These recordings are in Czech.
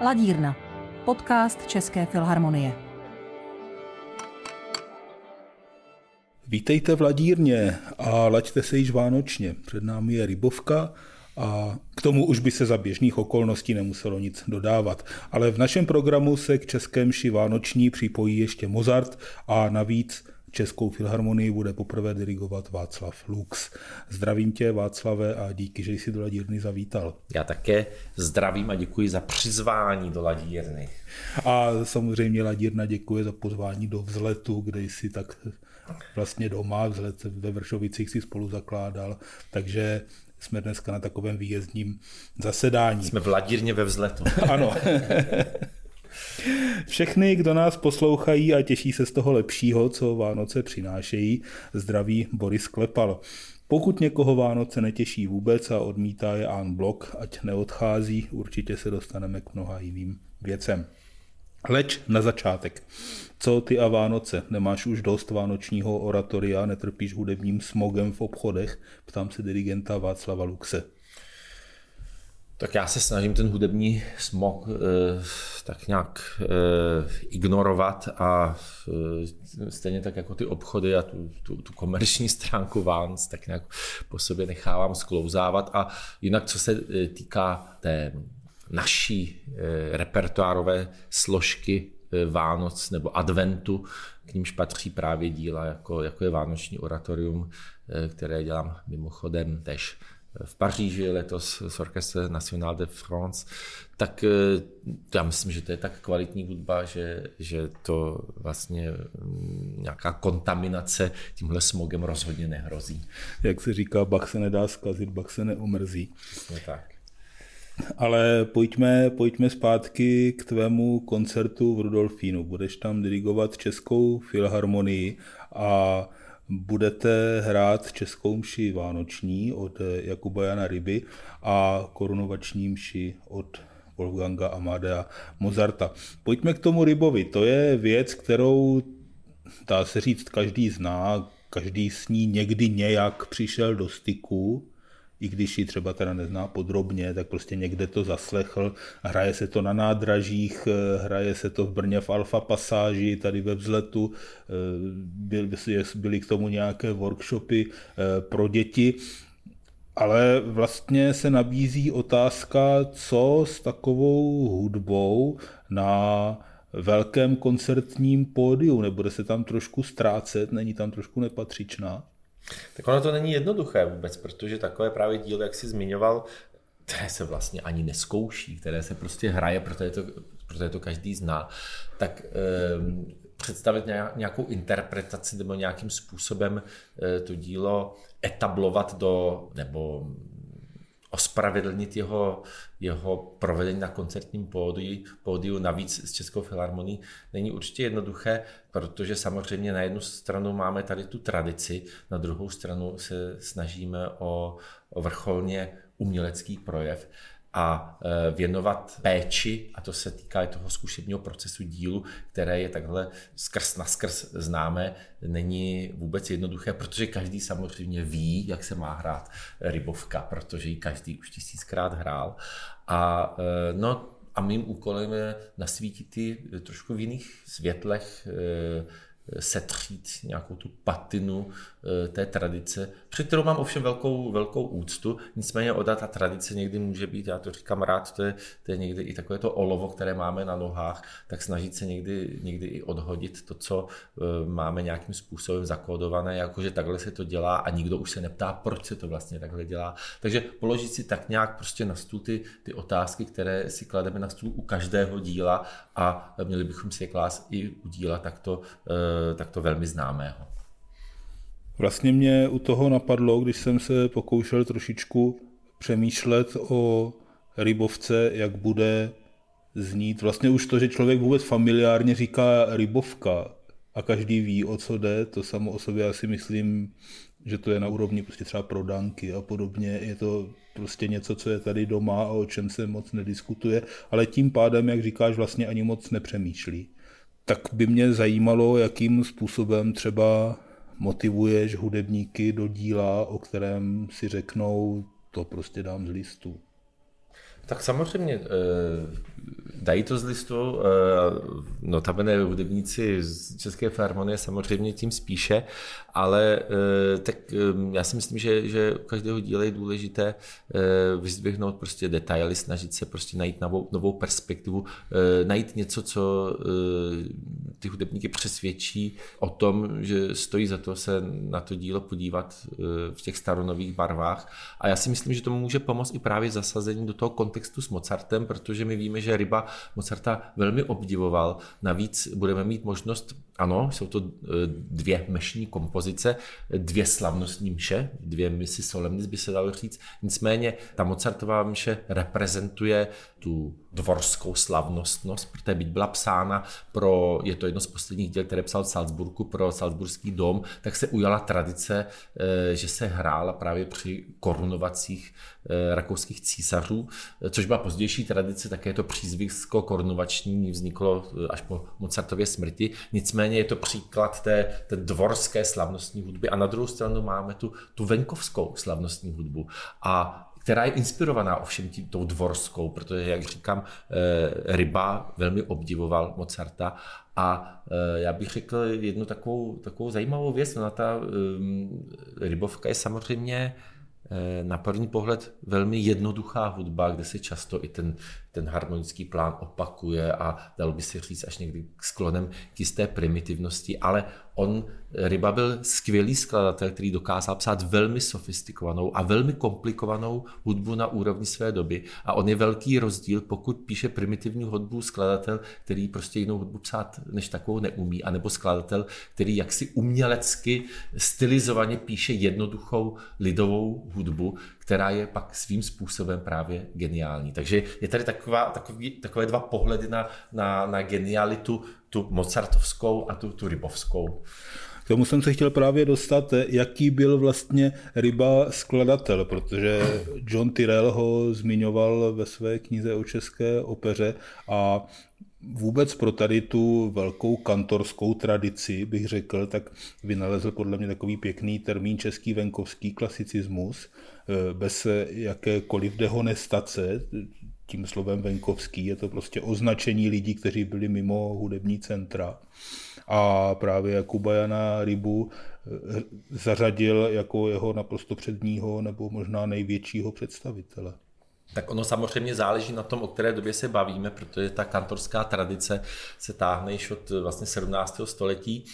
Ladírna, podcast České filharmonie. Vítejte v Ladírně a laďte se již vánočně. Před námi je Rybovka a k tomu už by se za běžných okolností nemuselo nic dodávat. Ale v našem programu se k české mši vánoční připojí ještě Mozart a navíc Českou filharmonii bude poprvé dirigovat Václav Lux. Zdravím tě, Václave, a díky, že jsi do Ladírny zavítal. Já také zdravím a děkuji za přizvání do Ladírny. A samozřejmě Ladírna děkuje za pozvání do vzletu, kde jsi tak vlastně doma, vzlet ve Vršovicích si spolu zakládal, takže jsme dneska na takovém výjezdním zasedání. Jsme v Ladírně ve vzletu. ano. Všechny, kdo nás poslouchají a těší se z toho lepšího, co Vánoce přinášejí, zdraví Boris Klepal. Pokud někoho Vánoce netěší vůbec a odmítá je an blok, ať neodchází, určitě se dostaneme k mnoha jiným věcem. Leč na začátek. Co ty a Vánoce? Nemáš už dost vánočního oratoria, netrpíš hudebním smogem v obchodech? Ptám se dirigenta Václava Luxe. Tak já se snažím ten hudební smog e, tak nějak e, ignorovat a e, stejně tak jako ty obchody a tu, tu, tu komerční stránku Vánoc tak nějak po sobě nechávám sklouzávat. A jinak co se týká té naší e, repertoárové složky e, Vánoc nebo adventu, k nímž patří právě díla, jako, jako je Vánoční oratorium, e, které dělám mimochodem tež v Paříži letos s Orchestre National de France, tak já myslím, že to je tak kvalitní hudba, že, že to vlastně mm, nějaká kontaminace tímhle smogem rozhodně nehrozí. Jak se říká, Bach se nedá zkazit, Bach se neumrzí. Přesně tak. Ale pojďme, pojďme zpátky k tvému koncertu v Rudolfínu. Budeš tam dirigovat Českou filharmonii a budete hrát Českou mši Vánoční od Jakuba Jana Ryby a korunovační mši od Wolfganga Amadea Mozarta. Pojďme k tomu Rybovi. To je věc, kterou dá se říct každý zná, každý s ní někdy nějak přišel do styku i když ji třeba teda nezná podrobně, tak prostě někde to zaslechl. Hraje se to na nádražích, eh, hraje se to v Brně v Alfa pasáži, tady ve vzletu, eh, byly k tomu nějaké workshopy eh, pro děti. Ale vlastně se nabízí otázka, co s takovou hudbou na velkém koncertním pódiu, nebude se tam trošku ztrácet, není tam trošku nepatřičná? Tak ono to není jednoduché vůbec, protože takové právě dílo, jak jsi zmiňoval, které se vlastně ani neskouší, které se prostě hraje, protože to, protože to každý zná, tak e, představit nějakou interpretaci nebo nějakým způsobem e, to dílo etablovat do, nebo ospravedlnit jeho, jeho provedení na koncertním pódiu, pódiu navíc s Českou filharmonií není určitě jednoduché, protože samozřejmě na jednu stranu máme tady tu tradici, na druhou stranu se snažíme o, o vrcholně umělecký projev a e, věnovat péči, a to se týká i toho zkušebního procesu dílu, které je takhle skrz na skrz známe, není vůbec jednoduché, protože každý samozřejmě ví, jak se má hrát rybovka, protože ji každý už tisíckrát hrál. A e, no, a mým úkolem je nasvítit ty trošku v jiných světlech e, setřít nějakou tu patinu eh, té tradice, před kterou mám ovšem velkou, velkou úctu, nicméně oda ta tradice někdy může být, já to říkám rád, to je, to je někdy i takové to olovo, které máme na nohách, tak snažit se někdy, někdy i odhodit to, co eh, máme nějakým způsobem zakódované, jakože takhle se to dělá a nikdo už se neptá, proč se to vlastně takhle dělá. Takže položit si tak nějak prostě na stůl ty, ty otázky, které si klademe na stůl u každého díla a měli bychom si je klást i u díla takto eh, takto velmi známého. Vlastně mě u toho napadlo, když jsem se pokoušel trošičku přemýšlet o rybovce, jak bude znít. Vlastně už to, že člověk vůbec familiárně říká rybovka a každý ví, o co jde, to samo o sobě asi myslím, že to je na úrovni prostě třeba prodanky a podobně. Je to prostě něco, co je tady doma a o čem se moc nediskutuje, ale tím pádem, jak říkáš, vlastně ani moc nepřemýšlí tak by mě zajímalo, jakým způsobem třeba motivuješ hudebníky do díla, o kterém si řeknou, to prostě dám z listu. Tak samozřejmě dají to z listu, notabene hudebníci z České filharmonie samozřejmě tím spíše, ale tak já si myslím, že, že u každého díla je důležité vyzdvihnout prostě detaily, snažit se prostě najít novou, novou perspektivu, najít něco, co ty hudebníky přesvědčí o tom, že stojí za to se na to dílo podívat v těch staronových barvách. A já si myslím, že to může pomoct i právě zasazení do toho kontextu s Mozartem, protože my víme, že Ryba Mozarta velmi obdivoval. Navíc budeme mít možnost, ano, jsou to e, dvě mešní kompozice, dvě slavnostní mše, dvě misi solemnis by se dalo říct. Nicméně ta Mozartová mše reprezentuje tu dvorskou slavnostnost, protože byť byla psána pro, je to jedno z posledních děl, které psal v Salzburgu pro Salzburský dom, tak se ujala tradice, e, že se hrála právě při korunovacích e, rakouských císařů, což byla pozdější tradice, také to přízvisko korunovační vzniklo e, až po Mozartově smrti. Nicméně je to příklad té, té dvorské slavnostní hudby. A na druhou stranu máme tu, tu venkovskou slavnostní hudbu. A která je inspirovaná ovšem tím, tou dvorskou, protože, jak říkám, eh, Ryba velmi obdivoval Mozarta. A eh, já bych řekl jednu takovou, takovou zajímavou věc, no ta eh, Rybovka je samozřejmě na první pohled velmi jednoduchá hudba, kde se často i ten, ten harmonický plán opakuje a dalo by se říct až někdy sklonem k jisté primitivnosti, ale on, Ryba byl skvělý skladatel, který dokázal psát velmi sofistikovanou a velmi komplikovanou hudbu na úrovni své doby. A on je velký rozdíl, pokud píše primitivní hudbu skladatel, který prostě jinou hudbu psát než takovou neumí, anebo skladatel, který jaksi umělecky stylizovaně píše jednoduchou lidovou hudbu, která je pak svým způsobem právě geniální. Takže je tady taková, takový, takové dva pohledy na, na, na genialitu, tu mozartovskou a tu, tu rybovskou. K tomu jsem se chtěl právě dostat, jaký byl vlastně ryba skladatel, protože John Tyrell ho zmiňoval ve své knize o české opeře a vůbec pro tady tu velkou kantorskou tradici, bych řekl, tak vynalezl podle mě takový pěkný termín český venkovský klasicismus, eh, bez jakékoliv dehonestace, tím slovem venkovský, je to prostě označení lidí, kteří byli mimo hudební centra. A právě Jakuba Jana Rybu eh, zařadil jako jeho naprosto předního nebo možná největšího představitele. Tak ono samozřejmě záleží na tom, o které době se bavíme, protože ta kantorská tradice se táhne již od vlastně 17. století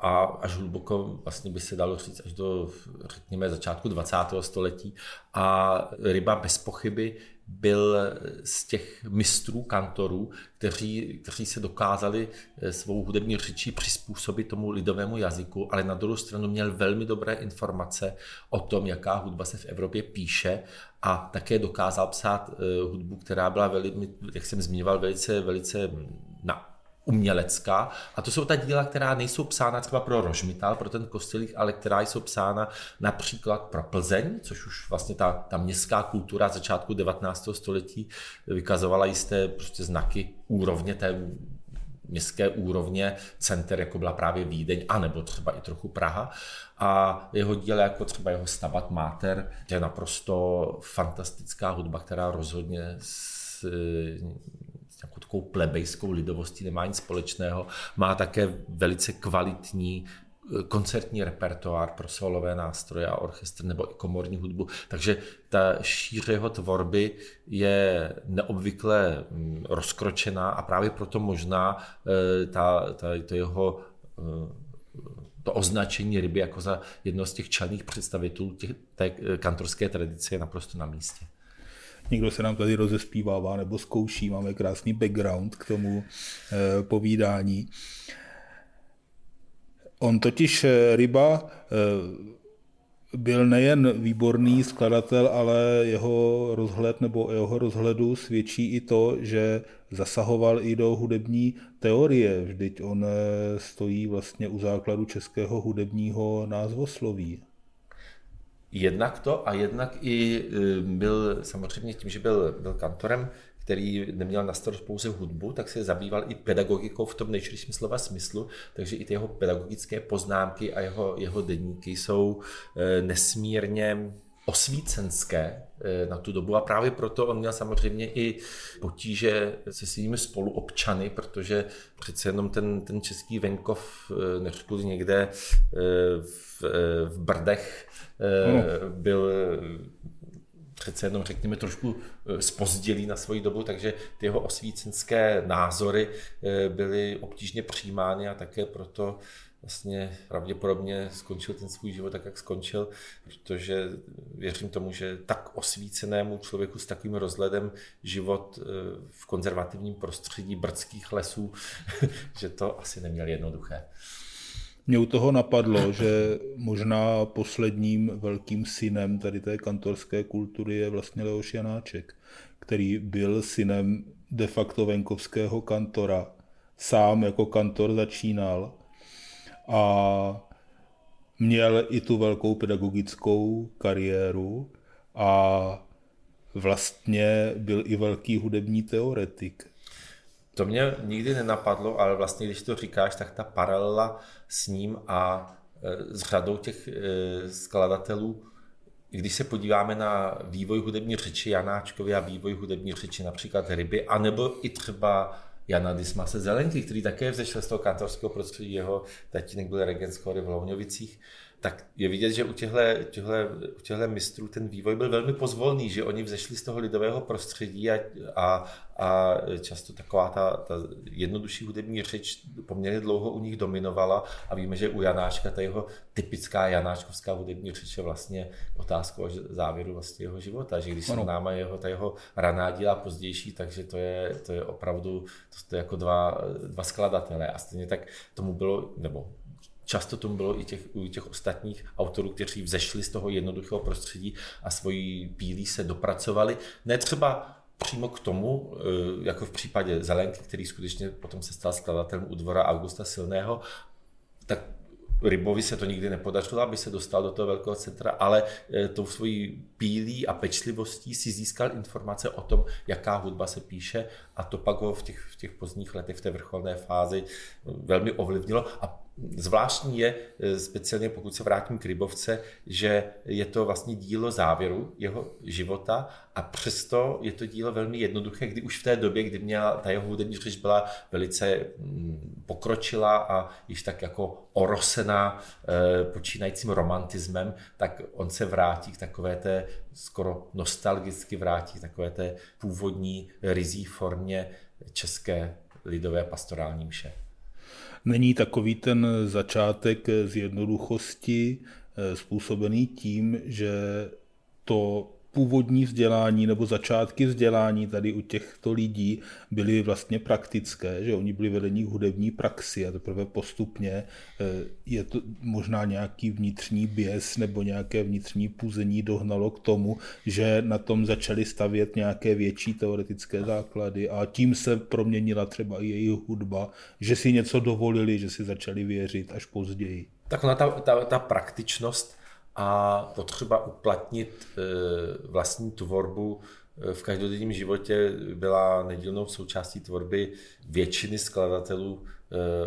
a až hluboko vlastně by se dalo říct až do, řekněme, začátku 20. století. A ryba bez pochyby byl z těch mistrů kantorů, kteří, kteří se dokázali eh, svou hudební řečí přizpůsobit tomu lidovému jazyku, ale na druhou stranu měl velmi dobré informace o tom, jaká hudba se v Evropě píše a také dokázal psát eh, hudbu, která byla, velmi, jak jsem zmiňoval, velice, velice na umělecká. A to jsou ta díla, která nejsou psána třeba pro Rožmital, pro ten kostelík, ale která jsou psána například pro Plzeň, což už vlastně ta, ta městská kultura začátku 19. století vykazovala jisté prostě znaky úrovně té městské úrovně center, jako byla právě Vídeň, anebo třeba i trochu Praha. A jeho díle, jako třeba jeho Stabat Mater, je naprosto fantastická hudba, která rozhodně s, takovou plebejskou lidovostí nemá nic společného. Má také velice kvalitní eh, koncertní repertoár pro solové nástroje a orchestr nebo i komorní hudbu. Takže ta šíře jeho tvorby je neobvykle mm, rozkročená a právě proto možná eh, ta, ta, to jeho eh, to označení ryby jako za jedno z těch čelných představitelů té kantorské tradice je naprosto na místě. Někdo se nám tady rozespívává nebo zkouší, máme krásný background k tomu e, povídání. On totiž eh, Ryba e, byl nejen výborný skladatel, ale jeho rozhled nebo jeho rozhledu svědčí i to, že zasahoval i do hudební teorie. Vždyť on stojí vlastně u základu českého hudebního názvosloví. Jednak to a jednak i eh, byl samozřejmě tím, že byl, byl kantorem, který neměl na starost pouze hudbu, tak se zabýval i pedagogikou v tom nejširším slova smyslu, takže i ty jeho pedagogické poznámky a jeho, jeho denníky jsou eh, nesmírně osvícenské eh, na tu dobu. A právě proto on měl samozřejmě i potíže se svými spoluobčany, protože přece jenom ten, ten český venkov, neřekl někde v, v Brdech, byl přece jenom řekněme trošku spozdělý na svoji dobu, takže ty jeho osvícenské názory byly obtížně přijímány a také proto vlastně pravděpodobně skončil ten svůj život tak, jak skončil, protože věřím tomu, že tak osvícenému člověku s takovým rozhledem život eh, v konzervativním prostředí brdských lesů, že to asi neměl jednoduché. Mě u toho napadlo, že možná posledním velkým synem tady té kantorské kultury je vlastně Leoš Janáček, který byl synem de facto venkovského kantora. Sám jako kantor začínal a měl i tu velkou pedagogickou kariéru a vlastně byl i velký hudební teoretik. To mě nikdy nenapadlo, ale vlastně, když to říkáš, tak ta paralela s ním a e, s řadou těch e, skladatelů, když se podíváme na vývoj hudební řeči Janáčkovi a vývoj hudební řeči například Ryby, anebo i třeba Jana Dismase Zelenky, který také vzešel z toho kantorského prostředí, jeho tatínek byl regent skory v Louňovicích, tak je vidět, že u těchto, těchto, u těchto mistrů ten vývoj byl velmi pozvolný, že oni vzešli z toho lidového prostředí a, a, a často taková ta, ta jednodušší hudební řeč poměrně dlouho u nich dominovala a víme, že u Janáčka ta jeho typická janáčkovská hudební řeč je vlastně otázkou závěru vlastně jeho života, že když se náma jeho, ta jeho raná díla pozdější, takže to je, to je opravdu to, je jako dva, dva skladatele. A stejně tak tomu bylo, nebo Často tomu bylo i těch, u těch ostatních autorů, kteří vzešli z toho jednoduchého prostředí a svojí pílí se dopracovali. Ne třeba přímo k tomu, eh, jako v případě Zelenky, který skutečně potom se stal skladatelem u dvora Augusta Silného, tak Rybovi se to nikdy nepodařilo, aby se dostal do toho velkého centra, ale eh, tou svojí pílí a pečlivostí si získal informace o tom, jaká hudba se píše a to pak ho v těch, v těch pozdních letech, v té vrcholné fázi eh, velmi ovlivnilo a Zvláštní je, eh, speciálně pokud se vrátím k Rybovce, že je to vlastně dílo závěru jeho života a přesto je to dílo velmi jednoduché, kdy už v té době, kdy měla ta jeho hudební řeč byla velice mm, pokročila a již tak jako orosená eh, počínajícím romantismem, tak on se vrátí k takové té skoro nostalgicky vrátí k takové té původní rizí formě české lidové pastorální mše není takový ten začátek z jednoduchosti eh, způsobený tím, že to původní vzdělání nebo začátky vzdělání tady u těchto lidí byly vlastně praktické, že oni byli vedení hudební praxi a teprve postupně eh, je to možná nějaký vnitřní běs nebo nějaké vnitřní půzení dohnalo k tomu, že na tom začali stavět nějaké větší teoretické základy a tím se proměnila třeba i jejich hudba, že si něco dovolili, že si začali věřit až později. Tak ona ta, ta, ta praktičnost a potřeba uplatnit e, vlastní tvorbu e, v každodenním životě byla nedílnou součástí tvorby většiny skladatelů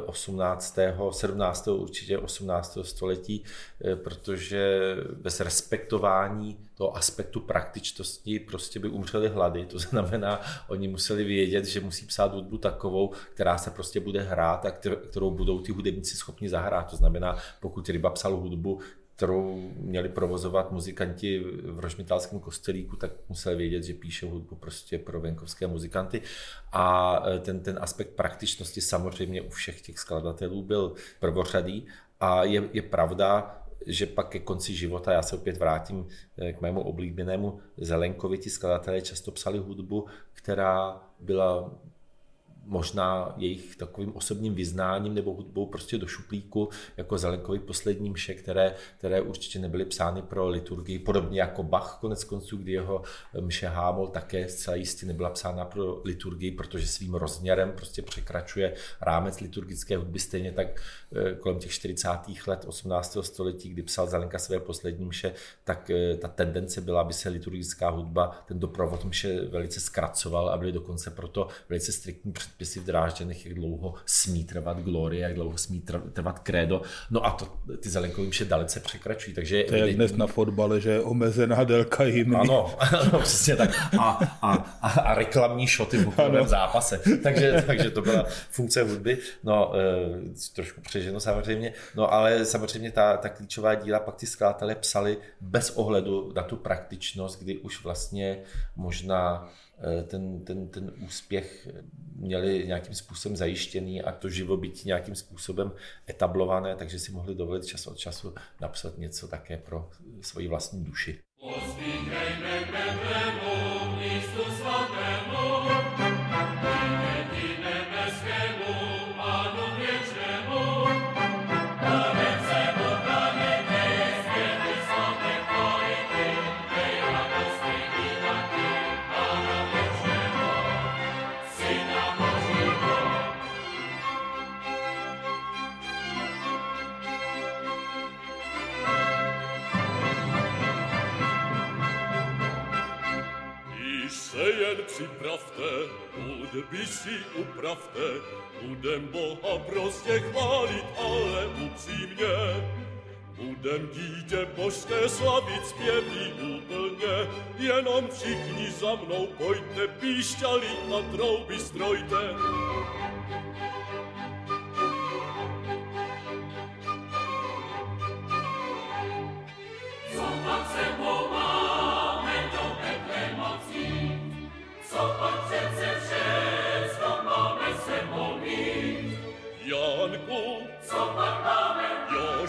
18., 17. určitě 18. století, e, protože bez respektování toho aspektu praktičnosti prostě by umřeli hlady. To znamená, oni museli vědět, že musí psát hudbu takovou, která se prostě bude hrát a kterou budou ty hudebníci schopni zahrát. To znamená, pokud Ryba psal hudbu, kterou měli provozovat muzikanti v Rožmitálském kostelíku, tak museli vědět, že píše hudbu prostě pro venkovské muzikanty. A e, ten, ten aspekt praktičnosti samozřejmě u všech těch skladatelů byl prvořadý. A je, je pravda, že pak ke konci života, já se opět vrátím e, k mému oblíbenému Zelenkovi, ti skladatelé často psali hudbu, která byla možná jejich takovým osobním vyznáním nebo hudbou prostě do šuplíku, jako Zelenkovi poslední mše, které, které určitě nebyly psány pro liturgii, podobně jako Bach konec konců, kdy jeho mše Hámol také zcela jistě nebyla psána pro liturgii, protože svým rozměrem prostě překračuje rámec liturgické hudby, stejně tak eh, kolem těch 40. let 18. století, kdy psal Zelenka své poslední mše, tak eh, ta tendence byla, aby se liturgická hudba, ten doprovod mše velice zkracoval a byly dokonce proto velice striktní předpisy v Drážděnech, jak dlouho smí trvat glorie, jak dlouho smí trvat krédo. No a to ty zelenkový vše dalece překračují. Takže to je jak dnes na fotbale, že je omezená délka hymny. Ano, ano přesně tak. A, a, a, a reklamní šoty v zápase. Takže, takže to byla funkce hudby. No, e, trošku přeženo samozřejmě. No ale samozřejmě ta, ta klíčová díla pak ty skladatelé psali bez ohledu na tu praktičnost, kdy už vlastně možná Eh, ten, ten, ten úspěch měli nějakým způsobem zajištěný a to živobytí nějakým způsobem etablované, takže si mohli dovolit čas od času napsat něco také pro svoji vlastní duši. Pospíchejme si upravte, budem Boha prostě chválit, ale upřímně. Budem dítě božské slavit zpěví úplně, jenom všichni za mnou pojďte, píšťali a trouby strojte.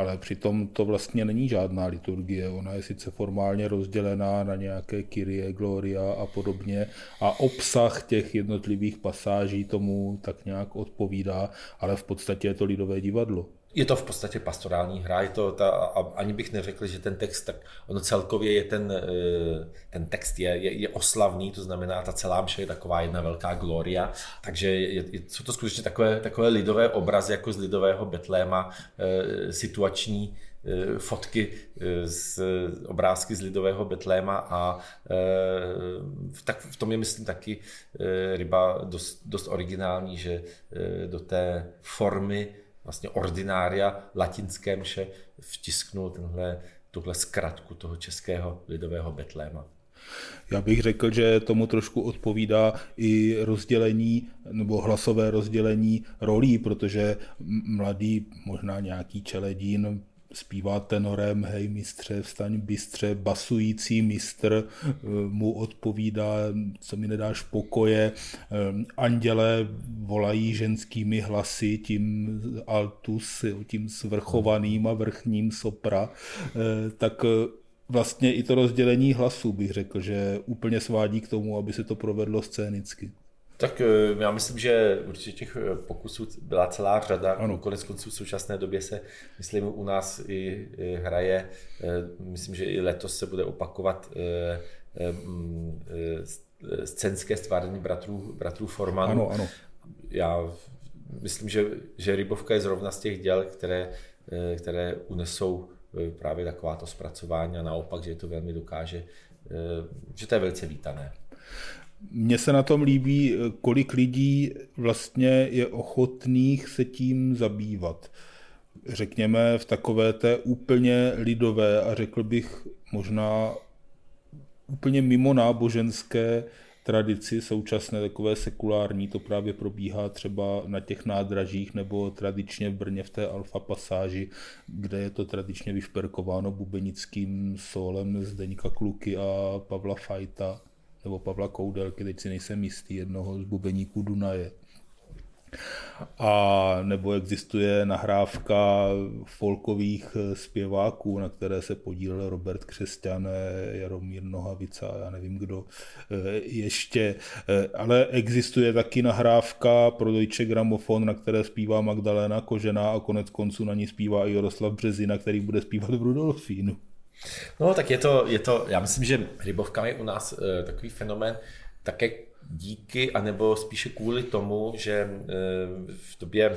ale přitom to vlastně není žádná liturgie. Ona je sice formálně rozdělená na nějaké Kyrie, Gloria a podobně a obsah těch jednotlivých pasáží tomu tak nějak odpovídá, ale v podstatě je to lidové divadlo. Je to v podstatě pastorální hra, je to ta, ani bych neřekl, že ten text, tak ono celkově je ten, eh, ten text je, je, je oslavný, to znamená, ta celá mše je taková jedna velká gloria, takže je, je, jsou to skutečně takové, takové lidové obrazy, jako z lidového Betléma, eh, situační eh, fotky z obrázky z lidového Betléma a tak v tom je myslím taky ryba dost, dost originální, že do té formy vlastně ordinária latinské mše vtisknul tenhle, tuhle zkratku toho českého lidového Betléma. Já bych řekl, že tomu trošku odpovídá i rozdělení nebo hlasové rozdělení rolí, protože mladý, možná nějaký čeledín zpívá tenorem, hej mistře, vstaň bystře, basující mistr eh, mu odpovídá, co mi nedáš pokoje, eh, anděle volají ženskými hlasy, tím altus, tím svrchovaným a vrchním sopra, eh, tak vlastně i to rozdělení hlasů bych řekl, že úplně svádí k tomu, aby se to provedlo scénicky. Tak eh, já myslím, že určitě těch eh, pokusů byla celá řada. Ano. Konec konců v současné době se, myslím, u nás i hraje, eh, myslím, že i letos se bude opakovat mm, scénské stvárnění bratrů, bratrů Formanů. Ano, ano. Já myslím, že, že Rybovka je zrovna z těch děl, které, které unesou právě takováto zpracování a naopak, že to velmi dokáže, že to je velice vítané. Mně se na tom líbí, kolik lidí vlastně je ochotných se tím zabývat. Řekněme v takové té úplně lidové a řekl bych možná úplně mimo náboženské tradici současné, takové sekulární, to právě probíhá třeba na těch nádražích nebo tradičně v Brně v té alfa pasáži, kde je to tradičně vyšperkováno bubenickým solem Zdeňka Kluky a Pavla Fajta nebo Pavla Koudelky, teď si nejsem jistý, jednoho z bubeníků Dunaje. A nebo existuje nahrávka folkových zpěváků, na které se podílel Robert Křesťan, Jaromír Nohavica, já nevím kdo ještě. Ale existuje taky nahrávka pro Deutsche Gramofon, na které zpívá Magdalena Kožená a konec konců na ní zpívá i Jaroslav Březina, který bude zpívat v Rudolfínu. No tak je to, je to, já myslím, že rybovka je u nás e, takový fenomén také díky, anebo spíše kvůli tomu, že e, v době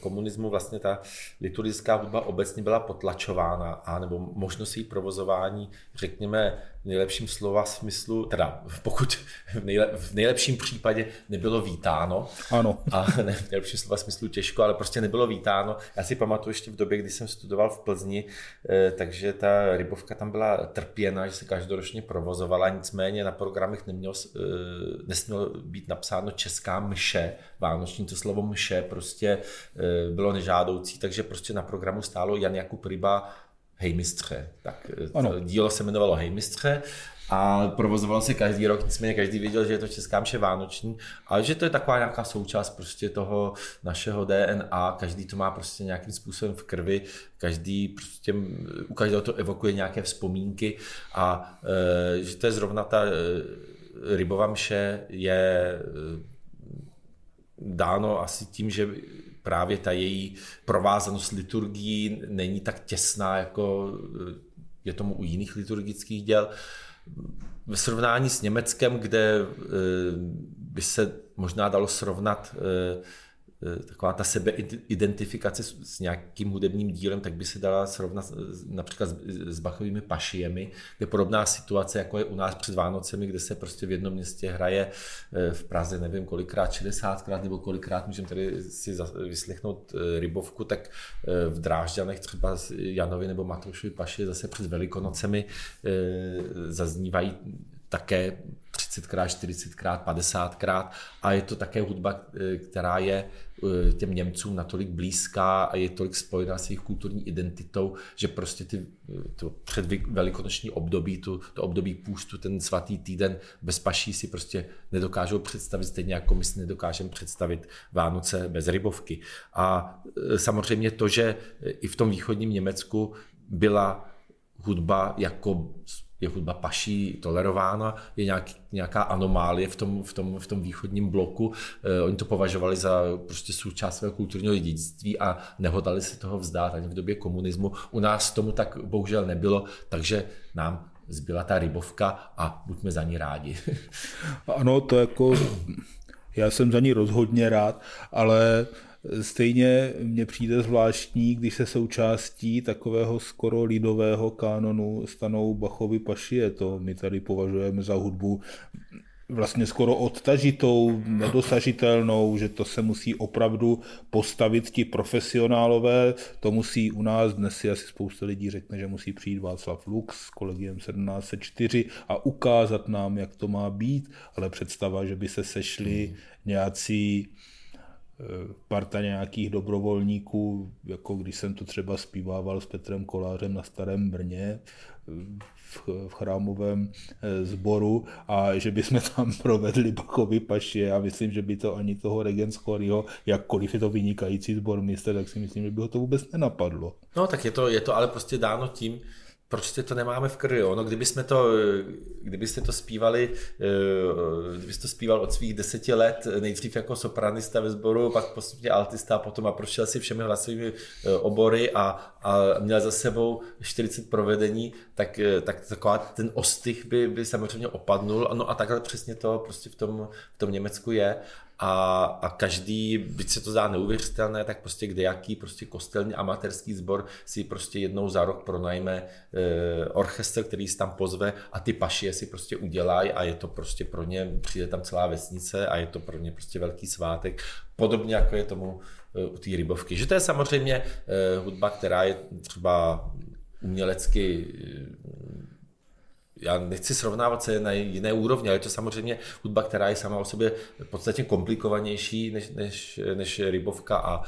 komunismu vlastně ta liturgická hudba obecně byla potlačována, a nebo možnost její provozování, řekněme, v nejlepším slova smyslu, teda pokud v, nejle, v nejlepším případě nebylo vítáno. Ano. A ne, v nejlepším slova smyslu těžko, ale prostě nebylo vítáno. Já si pamatuju ještě v době, kdy jsem studoval v Plzni, eh, takže ta rybovka tam byla trpěna, že se každoročně provozovala, nicméně na programech neměl, eh, nesmělo být napsáno česká mše, vánoční, to slovo mše prostě bylo nežádoucí, takže prostě na programu stálo Jan Jakub Ryba Hejmistře. Tak eh, ano. dílo se jmenovalo Hejmistře a provozovalo se každý rok, nicméně každý věděl, že je to česká mše vánoční, ale že to je taková nějaká součást prostě toho našeho DNA, každý to má prostě nějakým způsobem v krvi, každý prostě, u každého to evokuje nějaké vzpomínky a e, že to je zrovna ta e, rybová mše je e, dáno asi tím, že právě ta její provázanost liturgií není tak těsná, jako je tomu u jiných liturgických děl. Ve srovnání s Německem, kde eh, by se možná dalo srovnat eh, Eh, taková ta sebeidentifikace s nějakým hudebním dílem, tak by se dala srovnat například s Bachovými pašiemi, kde podobná situace, jako je u nás před Vánocemi, kde se prostě v jednom městě hraje eh, v Praze, nevím kolikrát, 60krát nebo kolikrát můžeme tady si vyslechnout eh, rybovku, tak v Drážďanech třeba Janovi nebo Matoušovi paši zase před Velikonocemi zaznívají také 30krát, 40krát, 50krát a je to také hudba, eh, která je eh, těm Němcům natolik blízká a je tolik spojená s jejich kulturní identitou, že prostě ty, eh, to před velikonoční období, tu, to období půstu, ten svatý týden bez paší si prostě nedokážou představit, stejně jako my si nedokážeme představit Vánoce bez rybovky. A samozřejmě to, že i v tom východním Německu byla hudba jako je hudba paší tolerována, je nějak, nějaká anomálie v tom, v tom, v tom východním bloku. Eh, oni to považovali za prostě součást svého kulturního dědictví a nehodali se toho vzdát ani v době komunismu. U nás tomu tak bohužel nebylo, takže nám zbyla ta rybovka a buďme za ní rádi. ano, to jako, já jsem za ní rozhodně rád, ale Stejně mně přijde zvláštní, když se součástí takového skoro lidového kánonu stanou Bachovi pašie. To my tady považujeme za hudbu vlastně skoro odtažitou, nedosažitelnou, že to se musí opravdu postavit ti profesionálové, to musí u nás, dnes si asi spousta lidí řekne, že musí přijít Václav Lux s kolegiem 1704 a ukázat nám, jak to má být, ale představa, že by se sešli nějací Eh, parta nějakých dobrovolníků, jako když jsem to třeba zpívával s Petrem Kolářem na Starém Brně eh, v, chrámovém eh, sboru a že bychom tam provedli Bachovi paši. Já myslím, že by to ani toho Regenskoriho, jakkoliv je to vynikající sbor místa, tak si myslím, že by ho to vůbec nenapadlo. No tak je to, je to ale prostě dáno tím, prostě to nemáme v krvi. No, kdybyste to, kdybyste to zpívali, eh, kdybyste to zpíval od svých deseti let, nejdřív jako sopranista ve sboru, pak postupně altista, potom a prošel si všemi hlasovými eh, obory a, a měl za sebou 40 provedení, tak, eh, tak taková ten ostych by, by samozřejmě opadnul. No a takhle přesně to prostě v tom, v tom Německu je a, a každý, byť se to zdá neuvěřitelné, tak prostě kde jaký prostě kostelní amatérský sbor si prostě jednou za rok pronajme e, orchestr, který si tam pozve a ty pašie si prostě udělají a je to prostě pro ně, přijde tam celá vesnice a je to pro ně prostě velký svátek, podobně jako je tomu e, u té rybovky. Že to je samozřejmě e, hudba, která je třeba umělecky já nechci srovnávat se na jiné úrovni, ale je to samozřejmě hudba, která je sama o sobě v podstatě komplikovanější než, než, než rybovka a e,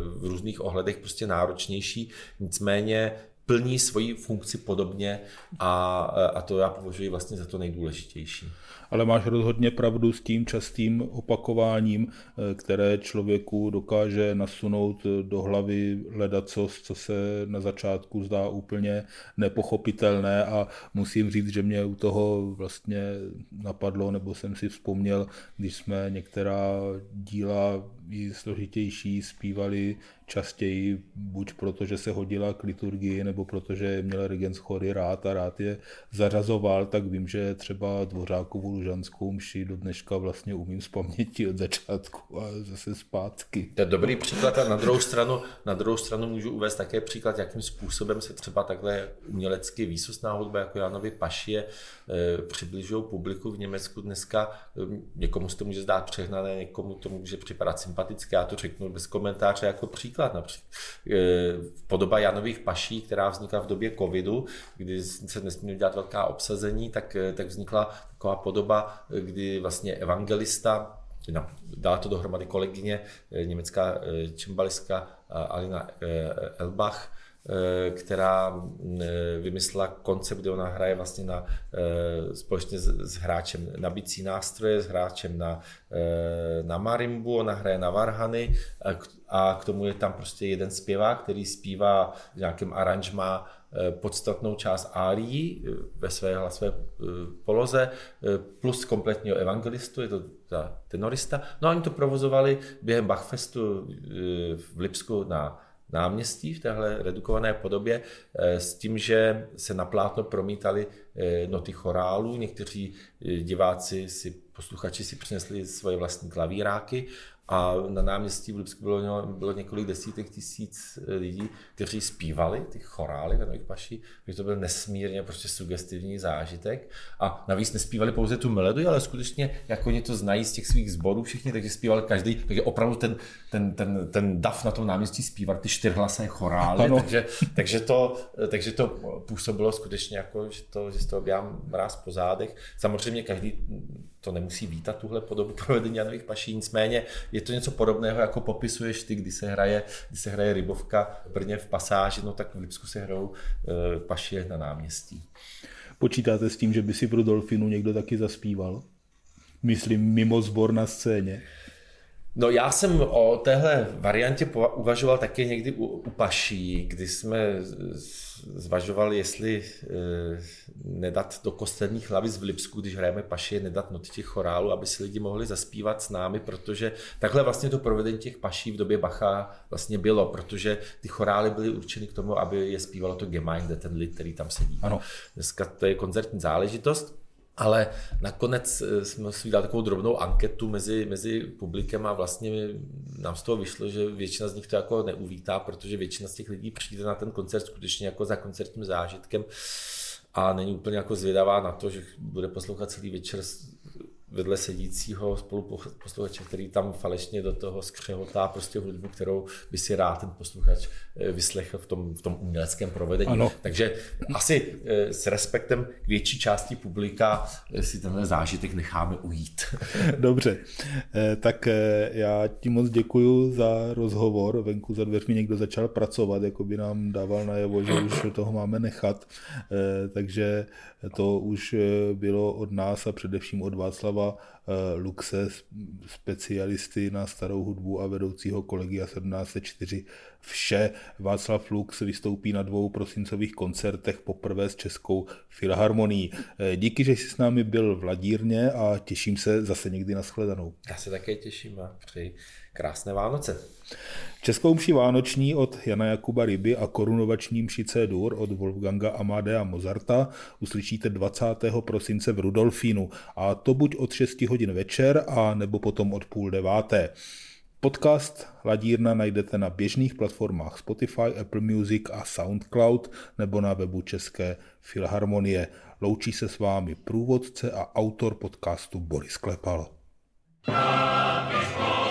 v různých ohledech prostě náročnější. Nicméně plní svoji funkci podobně a, a to já považuji vlastně za to nejdůležitější ale máš rozhodně pravdu s tím častým opakováním, eh, které člověku dokáže nasunout do hlavy ledacos, co se na začátku zdá úplně nepochopitelné. A musím říct, že mě u toho vlastně napadlo, nebo jsem si vzpomněl, když jsme některá díla i složitější zpívali častěji, buď proto, že se hodila k liturgii, nebo protože měl regent chory rád a rád je zařazoval, tak vím, že třeba Dvořákovu lužanskou mši do dneška vlastně umím z paměti od začátku a zase zpátky. To je dobrý příklad a na druhou stranu, na druhou stranu můžu uvést také příklad, jakým způsobem se třeba takhle umělecky výsostná hudba jako Janovi Pašie eh, přibližují publiku v Německu dneska. Někomu se to může zdát přehnané, někomu to může připadat sympatické, já to řeknu bez komentáře jako příklad příklad. Například eh, podoba Janových paší, která vznikla v době covidu, kdy se nesměly dělat velká obsazení, tak, eh, tak vznikla taková podoba, eh, kdy vlastně evangelista no, dala to dohromady kolegyně, německá čembalistka Alina Elbach, Eh, která eh, vymyslela koncept, kde ona hraje vlastně na, eh, společně s, s hráčem na bicí nástroje, s hráčem na, na marimbu, ona hraje na varhany a k tomu je tam prostě jeden zpěvák, který zpívá v nějakém aranžmá podstatnou část árií ve své hlasové poloze, plus kompletního evangelistu, je to ta tenorista. No a oni to provozovali během Bachfestu v Lipsku na náměstí v téhle redukované podobě eh, s tím, že se na plátno promítali eh, noty chorálů. Někteří eh, diváci si, posluchači si přinesli svoje vlastní klavíráky a na náměstí v Lipsku bylo, bylo několik desítek tisíc eh, lidí, kteří zpívali ty chorály ve Nových Paší, že to byl nesmírně prostě sugestivní zážitek. A navíc nespívali pouze tu melodii, ale skutečně, jako oni to znají z těch svých sborů všichni, takže zpívali každý, takže opravdu ten, ten, ten, ten dav na tom náměstí zpíval ty čtyřhlasé chorály, takže, takže, to, takže to působilo skutečně jako, že, to, že z toho běhám mráz po zádech. Samozřejmě každý to nemusí vítat tuhle podobu provedení Janových paší, nicméně je to něco podobného, jako popisuješ ty, kdy se hraje, kdy se hraje rybovka v Brně v pasáži, no tak v Lipsku se hrajou e, na náměstí. Počítáte s tím, že by si v Rudolfinu někdo taky zaspíval? Myslím mimo sbor na scéně. No já jsem o téhle variantě uvažoval také někdy u, u paší, kdy jsme zvažovali, jestli e, nedat do kostelních hlavic v Lipsku, když hrajeme paši, nedat noty těch chorálů, aby si lidi mohli zaspívat s námi, protože takhle vlastně to provedení těch paší v době Bacha vlastně bylo, protože ty chorály byly určeny k tomu, aby je zpívalo to Gemeinde, ten lid, který tam sedí. Ano. Dneska to je koncertní záležitost. Ale nakonec eh, jsme si dali takovou drobnou anketu mezi, mezi publikem a vlastně nám z toho vyšlo, že většina z nich to jako neuvítá, protože většina z těch lidí přijde na ten koncert skutečně jako za koncertním zážitkem a není úplně jako zvědavá na to, že bude poslouchat celý večer vedle sedícího spoluposluchače, který tam falešně do toho skřehotá prostě hudbu, kterou by si rád ten posluchač eh, vyslechl v tom, v tom uměleckém provedení. Ano. Takže asi eh, s respektem k větší části publika eh, si tenhle zážitek necháme ujít. Dobře, tak já ti moc děkuji za rozhovor. Venku za dveřmi někdo začal pracovat, jako by nám dával najevo, že už toho máme nechat. Takže to už bylo od nás a především od Václava Václava eh, Luxe, specialisty na starou hudbu a vedoucího kolegia 1704. Vše Václav Lux vystoupí na dvou prosincových koncertech poprvé s Českou filharmonií. Eh, díky, že jsi s námi byl v Ladírně a těším se zase někdy na shledanou. Já se také těším a přeji krásné Vánoce. Českou mši vánoční od Jana Jakuba Ryby a korunovační mši C-dur od Wolfganga Amadea Mozarta uslyšíte 20. prosince v Rudolfínu a to buď od 6 hodin večer a nebo potom od půl deváté. Podcast Ladírna najdete na běžných platformách Spotify, Apple Music a SoundCloud nebo na webu České filharmonie. Loučí se s vámi průvodce a autor podcastu Boris Klepal. Happy